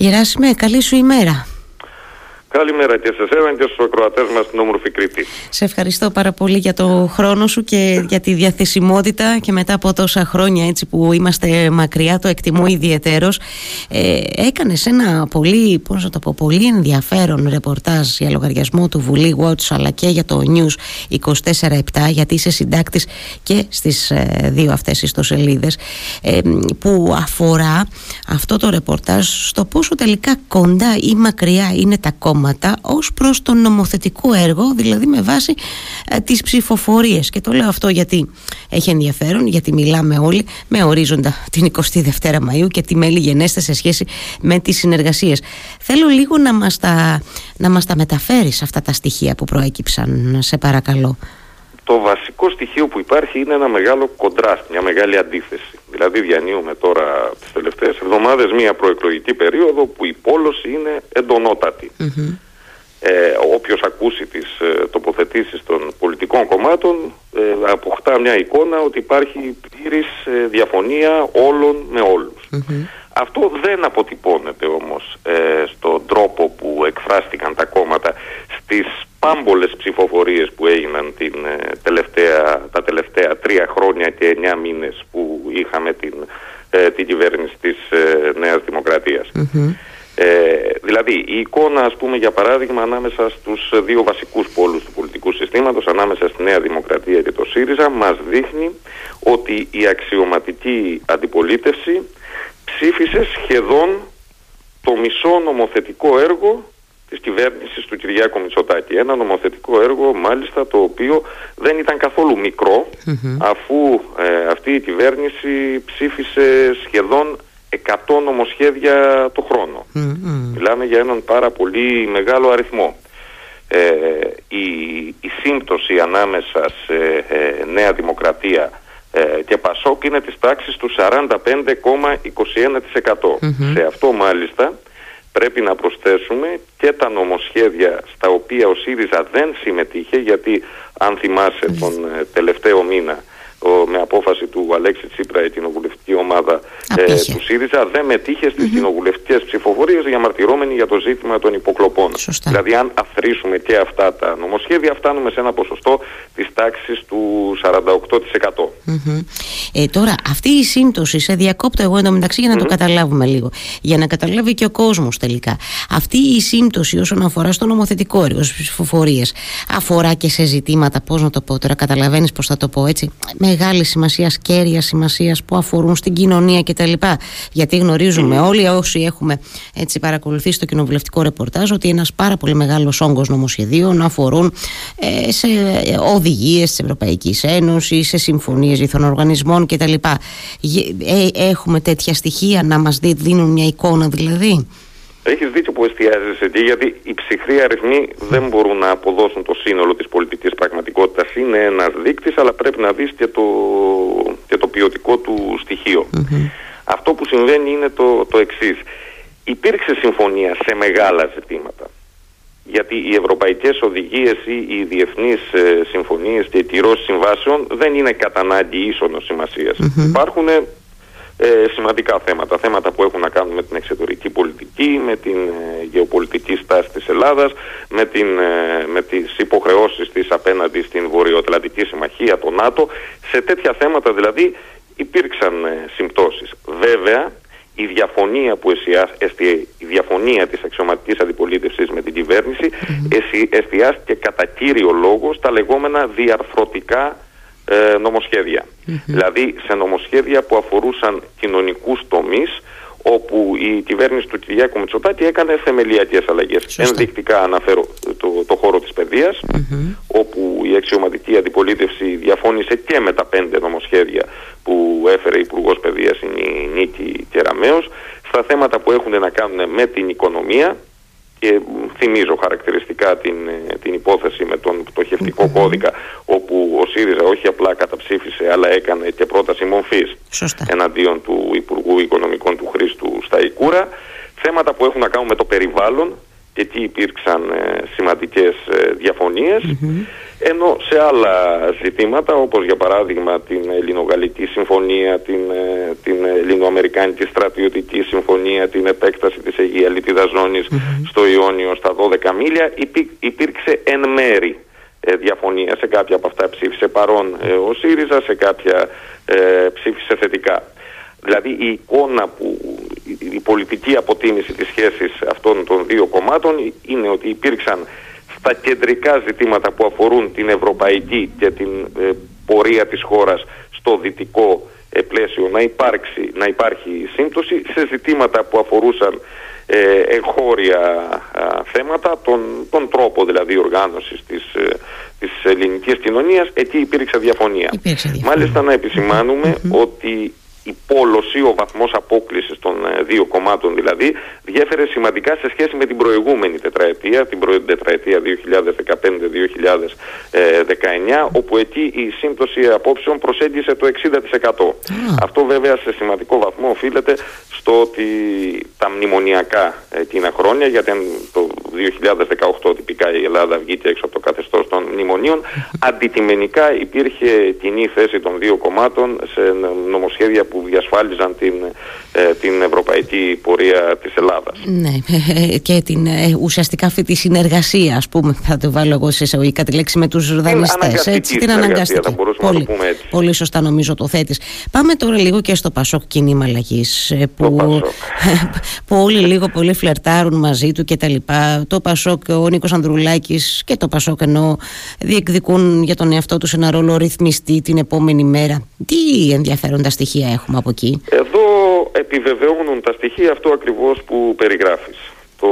Γεράσιμε, καλή σου ημέρα. Καλημέρα και σε εσένα και στους ακροατές μας στην όμορφη Κρήτη. Σε ευχαριστώ πάρα πολύ για το χρόνο σου και για τη διαθεσιμότητα και μετά από τόσα χρόνια έτσι που είμαστε μακριά το εκτιμώ ιδιαιτέρως ε, έκανες ένα πολύ, πώς να το πω, πολύ ενδιαφέρον ρεπορτάζ για λογαριασμό του Βουλή Watch αλλά και για το News 24-7 γιατί είσαι συντάκτης και στις ε, δύο αυτές ιστοσελίδες ε, που αφορά αυτό το ρεπορτάζ στο πόσο τελικά κοντά ή μακριά είναι τα κόμματα κόμματα ως προς το νομοθετικό έργο, δηλαδή με βάση ε, τις ψηφοφορίες. Και το λέω αυτό γιατί έχει ενδιαφέρον, γιατί μιλάμε όλοι με ορίζοντα την 22η Μαΐου και τι μέλη γενέστε σε σχέση με τις συνεργασίες. Θέλω λίγο να μας τα, να μας τα μεταφέρεις αυτά τα στοιχεία που προέκυψαν, σε παρακαλώ. Το βασικό στοιχείο που υπάρχει είναι ένα μεγάλο κοντράστ, μια μεγάλη αντίθεση. Δηλαδή διανύουμε τώρα τις τελευταίες εβδομάδες μια προεκλογική περίοδο που η πόλωση είναι εντονότατη. Ε, όποιος ακούσει τις ε, τοποθετήσεις των πολιτικών κομμάτων ε, αποκτά μια εικόνα ότι υπάρχει πλήρης ε, διαφωνία όλων με ολους Αυτό δεν αποτυπώνεται όμως ε, στον τρόπο που εκφράστηκαν τα κόμματα στις πάμπολες ψηφοφορίες που έγιναν την, τελευταία, τα τελευταία τρία χρόνια και εννιά μήνες που είχαμε την, την κυβέρνηση της Νέας ε, δηλαδή η εικόνα ας πούμε για παράδειγμα ανάμεσα στους δύο βασικούς πόλους του πολιτικού συστήματος ανάμεσα στη Νέα Δημοκρατία και το ΣΥΡΙΖΑ μας δείχνει ότι η αξιωματική αντιπολίτευση ψήφισε σχεδόν το μισό νομοθετικό έργο της κυβέρνησης του Κυριάκου Μητσοτάκη. Ένα νομοθετικό έργο μάλιστα το οποίο δεν ήταν καθόλου αφού ε, αυτή η κυβέρνηση ψήφισε σχεδόν 100 νομοσχέδια το χρόνο. Μιλάμε για έναν πάρα πολύ μεγάλο αριθμό. Ε, η, η σύμπτωση ανάμεσα σε ε, Νέα Δημοκρατία ε, και Πασόκ είναι της τάξης του 45,21%. Σε αυτό μάλιστα πρέπει να προσθέσουμε και τα νομοσχέδια στα οποία ο ΣΥΡΙΖΑ δεν συμμετείχε γιατί αν θυμάσαι τον τελευταίο μήνα με απόφαση του Αλέξη Τσίπρα η κοινοβουλευτική ομάδα ε, του ΣΥΡΙΖΑ δεν μετήχε στις mm-hmm. κοινοβουλευτικές ψηφοφορίες διαμαρτυρόμενοι για το ζήτημα των υποκλοπών. Δηλαδή αν αφρίσουμε και αυτά τα νομοσχέδια φτάνουμε σε ένα ποσοστό της τάξης του 48%. Ε, τώρα αυτή η σύμπτωση, σε διακόπτω εγώ εντωμεταξύ για να το καταλάβουμε λίγο, για να καταλάβει και ο κόσμος τελικά. Αυτή η σύμπτωση όσον αφορά στο νομοθετικό έργο, στις ψηφοφορίες, αφορά και σε ζητήματα, πώς να το πω τώρα, καταλαβαίνεις πώς θα το πω έτσι, μεγάλη σημασία, κέρια σημασίας που αφορούν στην κοινωνία κτλ. Γιατί γνωρίζουμε όλοι όσοι έχουμε έτσι παρακολουθήσει το κοινοβουλευτικό ρεπορτάζ ότι ένας πάρα πολύ μεγάλος όγκος νομοσχεδίων αφορούν ε, σε οδηγίες της Ευρωπαϊκής Ένωσης, σε συμφωνίες διεθνών οργανισμών κτλ. Ε, έχουμε τέτοια στοιχεία να μας δίνουν μια εικόνα δηλαδή; Έχεις δίκιο που εστιάζεις εκεί, γιατί οι ψυχροί αριθμοί δεν μπορούν να αποδώσουν το σύνολο της πολιτικής πραγματικότητας. Είναι ένας δείκτης, αλλά πρέπει να δεις και το, και το ποιοτικό του στοιχειο Αυτό που συμβαίνει είναι το, το εξής. Υπήρξε συμφωνία σε μεγάλα ζητήματα. Γιατί οι ευρωπαϊκές οδηγίες ή οι διεθνείς ε, συμφωνίες και οι κυρώσεις συμβάσεων δεν είναι κατά ανάγκη ίσονος Υπάρχουν ε, σημαντικά θέματα. Θέματα που έχουν να κάνουν με την εξωτερική πολιτική, με την ε, γεωπολιτική στάση της Ελλάδας, με, την, ε, με τις υποχρεώσεις της απέναντι στην Βορειοατλαντική Συμμαχία, το ΝΑΤΟ. Σε τέτοια θέματα δηλαδή υπήρξαν ε, συμπτώσεις. Βέβαια, η διαφωνία που η διαφωνία της αξιωματικής αντιπολίτευσης με την κυβέρνηση εστιάστηκε κατά κύριο λόγο στα λεγόμενα διαρθρωτικά ε, νομοσχεδια Δηλαδή σε νομοσχέδια που αφορούσαν κοινωνικούς τομείς όπου η κυβέρνηση του Κυριάκου Μητσοτάκη έκανε θεμελιακές αλλαγές. Ενδεικτικά αναφέρω το, το χώρο της παιδείας, όπου η αξιωματική αντιπολίτευση διαφώνησε και με τα πέντε νομοσχέδια που έφερε η Υπουργός Παιδείας η Νίκη Κεραμέως, στα θέματα που έχουν να κάνουν με την οικονομία, και θυμίζω χαρακτηριστικά την, ε, την υπόθεση με τον πτωχευτικό κώδικα όπου ο ΣΥΡΙΖΑ όχι απλά καταψήφισε αλλά έκανε και πρόταση μορφής εναντίον του Υπουργού Οικονομικών του Χρήστου Σταϊκούρα. Θέματα που έχουν να κάνουν με το περιβάλλον και εκεί υπήρξαν ε, σημαντικές ε, διαφωνίες ενώ σε άλλα ζητήματα όπως για παράδειγμα την Ελληνογαλλική Συμφωνία, την, ε, την Ελληνοαμερικάνικη Στρατιωτική Συμφωνία, την επέκταση της Αιγεία Λιτίδας στο Ιόνιο στα 12 μίλια υπήρξε εν μέρη ε, διαφωνία. Σε κάποια από αυτά ψήφισε παρόν ε, ο ΣΥΡΙΖΑ, σε κάποια ψήφισε θετικά. Δηλαδή η εικόνα που η πολιτική αποτίμηση της σχέσης αυτών των δύο κομμάτων είναι ότι υπήρξαν στα κεντρικά ζητήματα που αφορούν την ευρωπαϊκή και την ε, πορεία της χώρας στο δυτικό ε, πλαίσιο να, υπάρξει, να υπάρχει σύμπτωση σε ζητήματα που αφορούσαν ε, εγχώρια θέματα, τον, τον τρόπο δηλαδή οργάνωσης της, ε, της ελληνικής κοινωνίας, εκεί υπήρξε διαφωνία. Υπήρξε διαφωνία. Μάλιστα να επισημανουμε ότι η πόλωση, ο βαθμός απόκλησης των ε, δύο κομμάτων δηλαδή, διέφερε σημαντικά σε σχέση με την προηγούμενη τετραετία, την προηγούμενη τετραετία 2015-2019, όπου εκεί η σύμπτωση απόψεων προσέγγισε το 60%. Αυτό βέβαια σε σημαντικό βαθμό οφείλεται στο ότι τα μνημονιακά εκείνα χρόνια, γιατί το 2018 τυπικά η Ελλάδα βγήκε έξω από το καθεστώς των μνημονίων, αντιτιμενικά υπήρχε κοινή θέση των δύο κομμάτων σε νομοσχέδια που διασφάλιζαν την, ε, την ευρωπαϊκή πορεία της Ελλάδας. Ναι, και την ε, ουσιαστικά αυτή τη συνεργασία, ας πούμε, θα το βάλω εγώ σε εισαγωγικά τη λέξη με τους δανειστές. Έτσι, την αναγκαστική. πολύ, να το πούμε έτσι. Πολύ σωστά νομίζω το θέτεις. Πάμε τώρα λίγο και στο Πασόκ κινήμα αλλαγή. Ε, που, που όλοι λίγο πολύ φλερτάρουν μαζί του κτλ. Το Πασόκ, ο Νίκος Ανδρουλάκης και το Πασόκ ενώ διεκδικούν για τον εαυτό τους ένα ρόλο ρυθμιστή την επόμενη μέρα. Τι ενδιαφέροντα στοιχεία έχουμε από εκεί; Εδώ επιβεβαιώνουν τα στοιχεία αυτό ακριβώς που περιγράφεις. Το,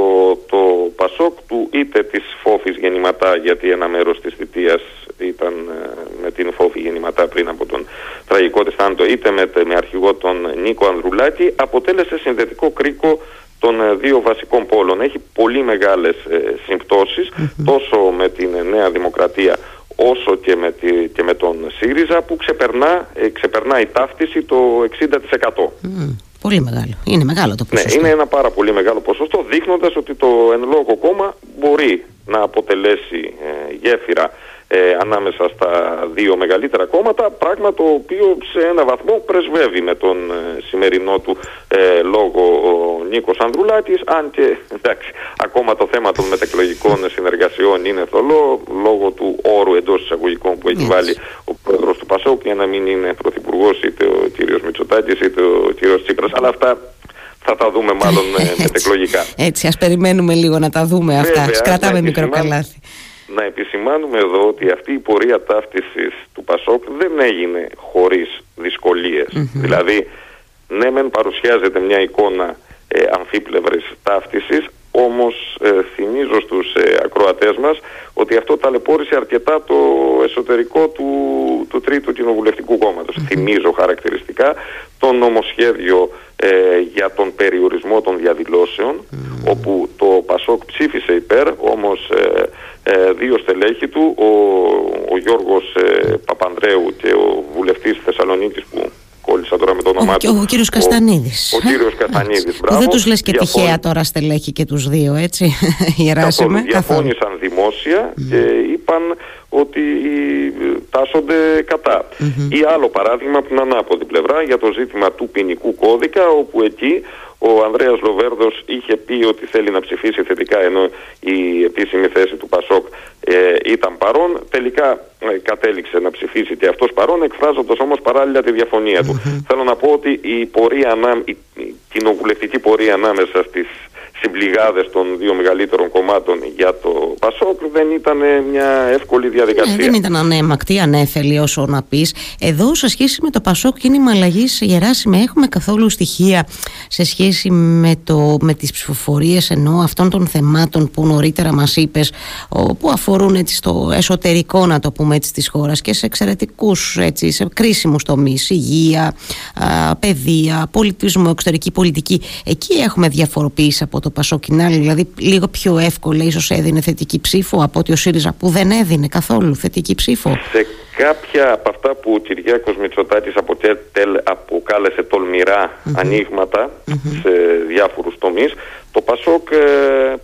το Πασόκ του είτε της φόφης γεννηματά γιατί ένα μέρος της θητείας ήταν ε, με την φόφη γεννηματά πριν από τον τραγικό της θάνατο είτε με, με αρχηγό τον Νίκο Ανδρουλάκη αποτέλεσε συνδετικό κρίκο των ε, δύο βασικών πόλων. Έχει πολύ μεγάλες ε, συμπτωσεις τόσο με την Νέα Δημοκρατία όσο και με, τη, και με τον ΣΥΡΙΖΑ που ξεπερνά, ε, ξεπερνά η ταύτιση το 60%. πολύ μεγάλο. Είναι μεγάλο το ναι, ποσοστό. Ναι, είναι ένα πάρα πολύ μεγάλο ποσοστό δείχνοντας ότι το εν λόγω κόμμα μπορεί να αποτελέσει ε, γέφυρα ε, ανάμεσα στα δύο μεγαλύτερα κόμματα, πράγμα το οποίο σε ένα βαθμό πρεσβεύει με τον ε, σημερινό του ε, λόγο ο Νίκος Ανδρουλάκης, αν και εντάξει, ακόμα το θέμα των μετεκλογικών συνεργασιών είναι θολό, λόγω του όρου εντός εισαγωγικών που έχει βάλει ο πρόεδρος του Πασόκ για να μην είναι πρωθυπουργός είτε ο κύριος Μητσοτάκης είτε ο κύριος Τσίπρας, αλλά αυτά θα τα δούμε μάλλον μετεκλογικά. Έτσι, ας περιμένουμε λίγο να τα δούμε αυτά. Κρατάμε μικρό καλάθι να επισημάνουμε εδώ ότι αυτή η πορεία ταύτισης του Πασόκ δεν έγινε χωρίς δυσκολιες Δηλαδή, ναι μεν παρουσιάζεται μια εικόνα ε, αμφίπλευρης ταύτισης, όμως ε, θυμίζω στους ε, ακροατές μας ότι αυτό ταλαιπώρησε αρκετά το εσωτερικό του, του Τρίτου Κοινοβουλευτικού Θυμίζω χαρακτηριστικά το νομοσχέδιο ε, για τον περιορισμό των διαδηλώσεων όπου το Πασόκ ψήφισε υπέρ, όμως ε, ε, δύο στελέχη του, ο, ο Γιώργος Παπανδρέου και ο βουλευτής Θεσσαλονίκης που κόλλησα τώρα με το όνομά του. Ο, ο κύριος Καστανίδης. Ο, ο κύριος Καστανίδης, μπράβο. Δεν τους λες και τυχαία τώρα στελέχη και τους δύο, έτσι, Γεράσιμε. Διαφώνησαν δημόσια και είπαν ότι τάσσονται κατά. Ή άλλο παράδειγμα από την ανάποδη πλευρά για το ζήτημα του ποινικού κώδικα όπου εκεί ο Ανδρέας Λοβέρδος είχε πει ότι θέλει να ψηφίσει θετικά ενώ η επίσημη θέση του Πασόκ ε, ήταν παρόν. Τελικά ε, κατέληξε να ψηφίσει και αυτός παρόν εκφράζοντας όμως παράλληλα τη διαφωνία του. Θέλω να πω ότι η, πορεία, η, η κοινοβουλευτική πορεία ανάμεσα στις συμπληγάδες των δύο μεγαλύτερων κομμάτων για το Πασόκ δεν ήταν μια εύκολη διαδικασία. Ναι, δεν ήταν ανέμακτη, ανέφελη όσο να πεις. Εδώ σε σχέση με το Πασόκ κίνημα αλλαγής Γεράσιμε έχουμε καθόλου στοιχεία σε σχέση με, το, με τις ψηφοφορίες ενώ αυτών των θεμάτων που νωρίτερα μας είπες που αφορούν έτσι στο εσωτερικό να το πούμε έτσι της χώρας και σε εξαιρετικούς έτσι, σε κρίσιμους τομείς υγεία, παιδεία, πολιτισμό, εξωτερική πολιτική εκεί έχουμε διαφοροποίηση από το Πασόκινάλι, δηλαδή λίγο πιο εύκολα ίσως έδινε θετική ψήφο από ότι ο ΣΥΡΙΖΑ που δεν έδινε καθόλου θετική ψήφο. Σε κάποια από αυτά που ο Κυριάκος Μητσοτάκης αποκάλεσε τολμηρά ανοίγματα σε διάφορους τομείς, το Πασόκ ε,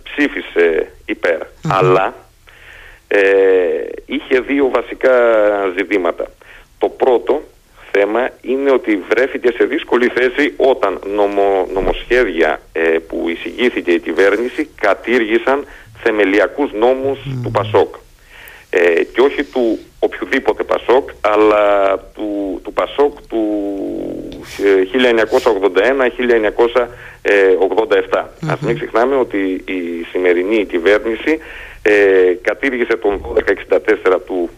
ψήφισε υπέρ. Αλλά είχε δύο βασικά ζητήματα. Το πρώτο θέμα είναι ότι βρέθηκε σε δύσκολη θέση όταν νομο, νομοσχέδια που εισηγήθηκε η κυβέρνηση κατήργησαν θεμελιακούς νόμους του Πασόκ. Ε, και όχι του οποιοδήποτε Πασόκ, αλλά του, του Πασόκ του 1981-1987. Ε, Ας μην ξεχνάμε ότι η σημερινή κυβέρνηση ε, κατήργησε τον 1264 του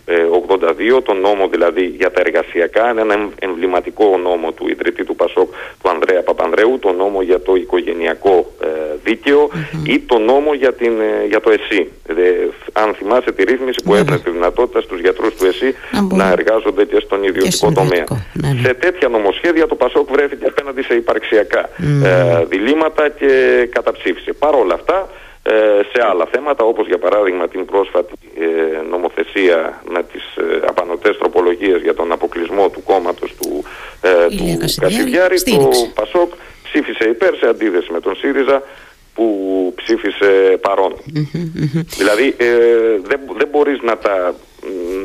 82, τον νόμο δηλαδή για τα εργασιακά, ένα εμβληματικό νόμο του ιδρυτή του Πασόκ, του Ανδρέα Παπανδρέου, τον νόμο για το οικογενειακό δικαιο ή τον νόμο για, την, για το ΕΣΥ. αν θυμάσαι τη ρύθμιση που έπρεπε τη δυνατότητα στους γιατρούς του ΕΣΥ να εργάζονται και στον ιδιωτικό τομέα. Ναι, ναι. Σε τέτοια νομοσχέδια το Πασόκ βρέθηκε απέναντι σε υπαρξιακά ε, διλήμματα και καταψήφισε. Παρ' όλα αυτά, ε, σε άλλα θέματα, όπως για παράδειγμα την πρόσφατη ε, νομοθεσία με τις ε, απανοτές τροπολογίες για τον αποκλεισμό του κόμματος του, ε, του Κασιδιάρη, το Πασόκ ψήφισε υπέρ σε αντίθεση με τον ΣΥΡΙΖΑ που ψήφισε Δηλαδή ε, δεν, δεν μπορείς να, τα,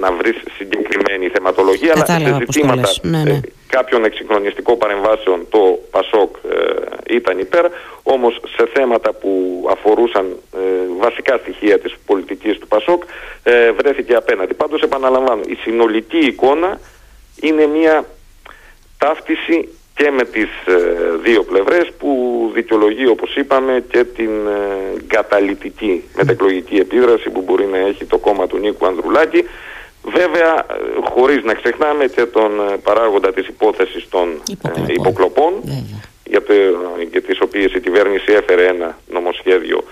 να βρεις συγκεκριμένη θεματολογία αλλά σε ζητήματα ναι, ναι. Ε, κάποιων εξυγχρονιστικών παρεμβάσεων το ΠΑΣΟΚ ε, ήταν υπέρ όμως σε θέματα που αφορούσαν βασικά στοιχεία της πολιτικής του ΠΑΣΟΚ βρέθηκε απέναντι. Πάντως επαναλαμβάνω, η συνολική εικόνα είναι μια ταύτιση και με τις ε, δύο πλευρές που δικαιολογεί όπως είπαμε και την ε, καταλητική μετακλογική επίδραση που μπορεί να έχει το κόμμα του Νίκου Ανδρουλάκη. Βέβαια ε, χωρίς να ξεχνάμε και τον παράγοντα της υπόθεσης των υποκλοπών για, το, για τις οποίες η κυβέρνηση έφερε ένα νομοσχέδιο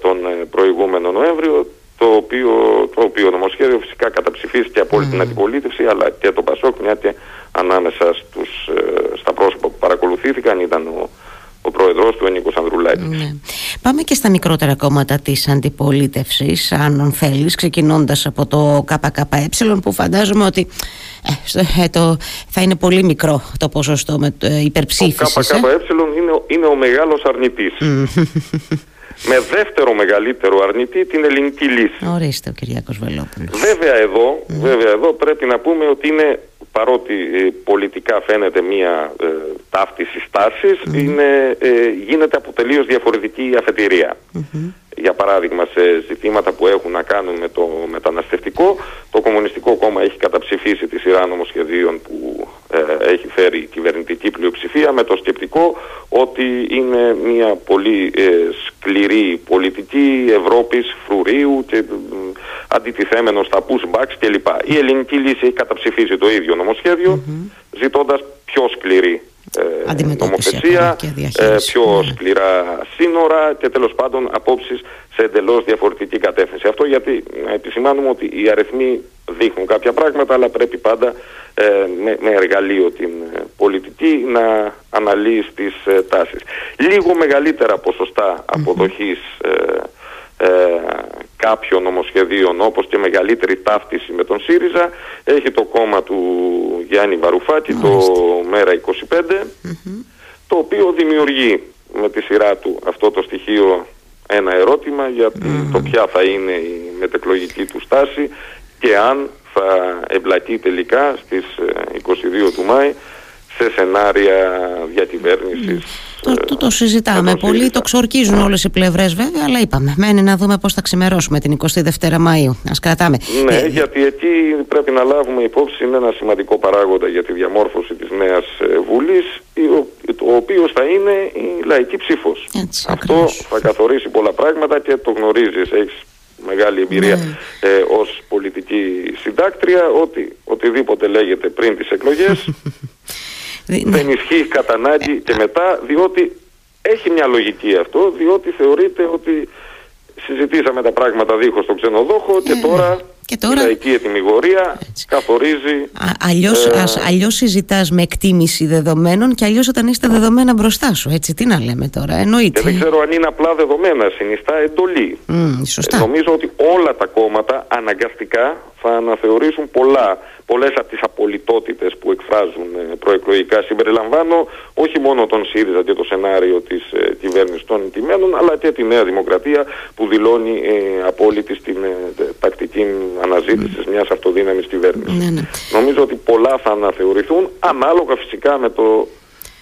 τον προηγούμενο Νοέμβριο το οποίο, το οποίο νομοσχέδιο φυσικά καταψηφίστηκε από όλη την αντιπολίτευση αλλά και το Πασόκ μια και ανάμεσα στους, ε, στα πρόσωπα που παρακολουθήθηκαν ήταν ο, ο πρόεδρος του Ενίκος Ανδρουλάκης. Ναι. Πάμε και στα μικρότερα κόμματα της αντιπολίτευσης, αν θέλεις, ξεκινώντας από το ΚΚΕ που φαντάζομαι ότι ε, ε, το, θα είναι πολύ μικρό το ποσοστό με ε, υπερψήφισης. Το ΚΚΕ είναι, είναι ο μεγάλος αρνητής. με δεύτερο μεγαλύτερο αρνητή την ελληνική λύση. Ορίστε ο Κυριάκος Βελόπουλος. Βέβαια εδώ, βέβαια εδώ πρέπει να πούμε ότι είναι παρότι ε, πολιτικά φαίνεται μία ε, ταύτιση στάσης, είναι, ε, γίνεται από τελείως διαφορετική Για παράδειγμα, σε ζητήματα που έχουν να κάνουν με το μεταναστευτικό, το Κομμουνιστικό Κόμμα έχει καταψηφίσει τη σειρά νομοσχεδίων που ε, έχει φέρει η κυβερνητική πλειοψηφία με το σκεπτικό ότι είναι μια πολύ σκληρή πολιτική Ευρώπης, φρουρίου και αντιτιθέμενος στα pushbacks κλπ. Η ελληνική λύση έχει καταψηφίσει το ίδιο νομοσχέδιο, mm-hmm. ζητώντας πιο σκληρή ε, νομοθεσία, ε, πιο ναι. σκληρά σύνορα και τέλος πάντων απόψεις σε εντελώς διαφορετική κατεύθυνση. Αυτό γιατί να επισημάνουμε ότι οι αριθμοί δείχνουν κάποια πράγματα αλλά πρέπει πάντα ε, με, με, εργαλείο την ε, πολιτική να αναλύει τις ε, τάσεις. Λίγο μεγαλύτερα ποσοστά αποδοχής ε, κάποιων νομοσχεδίων όπως και μεγαλύτερη ταύτιση με τον ΣΥΡΙΖΑ έχει το κόμμα του Γιάννη Βαρουφάκη το ΜΕΡΑ 25 το οποίο δημιουργεί με τη σειρά του αυτό το στοιχείο ένα ερώτημα για το ποια θα είναι η μετεκλογική του στάση και αν θα εμπλακεί τελικά στις 22 ε, του Μάη σε σενάρια διακυβέρνησης το, το, το συζητάμε πολύ, το ξορκίζουν όλες οι πλευρές βέβαια, αλλά είπαμε. Μένει να δούμε πώς θα ξημερώσουμε την 22η Μαου. Α κρατάμε. Ναι, ε, γιατί εκεί πρέπει να λάβουμε υπόψη είναι ένα σημαντικό παράγοντα για τη διαμόρφωση της νέας ε, Βουλής, ο οποίος θα είναι η λαϊκή ψήφος. Αυτό θα καθορίσει πολλά πράγματα και το γνωρίζεις. Έχεις μεγάλη εμπειρία ναι. ε, ως πολιτική συντάκτρια ότι οτιδήποτε λέγεται πριν τις εκλογές δεν ισχύει κατά ανάγκη και μετά διότι έχει μια λογική αυτό διότι θεωρείται ότι συζητήσαμε τα πράγματα δίχως τον ξενοδόχο και ε, τώρα και τώρα... Η λαϊκή ετοιμιγορία καθορίζει... Α, αλλιώς, ε... αλλιώς συζητάς με εκτίμηση δεδομένων και αλλιώς όταν είστε δεδομένα μπροστά σου. Έτσι, τι να λέμε τώρα, εννοείται. Και δεν ξέρω αν είναι απλά δεδομένα, συνιστά εντολή. Mm, σωστά. νομίζω ότι όλα τα κόμματα αναγκαστικά θα αναθεωρήσουν πολλά πολλές από τις απολυτότητες που εκφράζουν ε, προεκλογικά συμπεριλαμβάνω όχι μόνο τον ΣΥΡΙΖΑ και το σενάριο της ε, κυβέρνησης των ηττημένων αλλά και τη Νέα Δημοκρατία που δηλώνει ε, απόλυτη στην ε, τακτική αναζήτησης mm. μιας αυτοδύναμης κυβέρνησης. Ναι, ναι. Νομίζω ότι πολλά θα αναθεωρηθούν ανάλογα φυσικά με το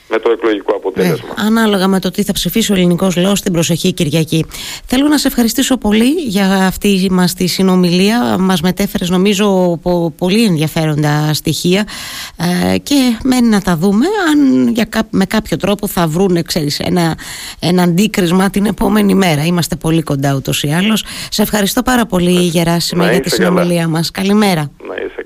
με το εκλογικό αποτέλεσμα. Ναι, ανάλογα με το τι θα ψηφίσει ο ελληνικός λαός την προσεχή Κυριακή. Θέλω να σε ευχαριστήσω πολύ για αυτή μας τη συνομιλία. Μας μετέφερες, νομίζω, πολύ ενδιαφέροντα στοιχεία ε, και μένει να τα δούμε αν για με κάποιο τρόπο θα βρουν ξέρεις, ένα, ένα αντίκρισμα την επόμενη μέρα. Είμαστε πολύ κοντά ούτως ή άλλως. Σε ευχαριστώ πάρα πολύ, Γεράσιμε, για τη συνομιλία μας. Καλημέρα. Να είσαι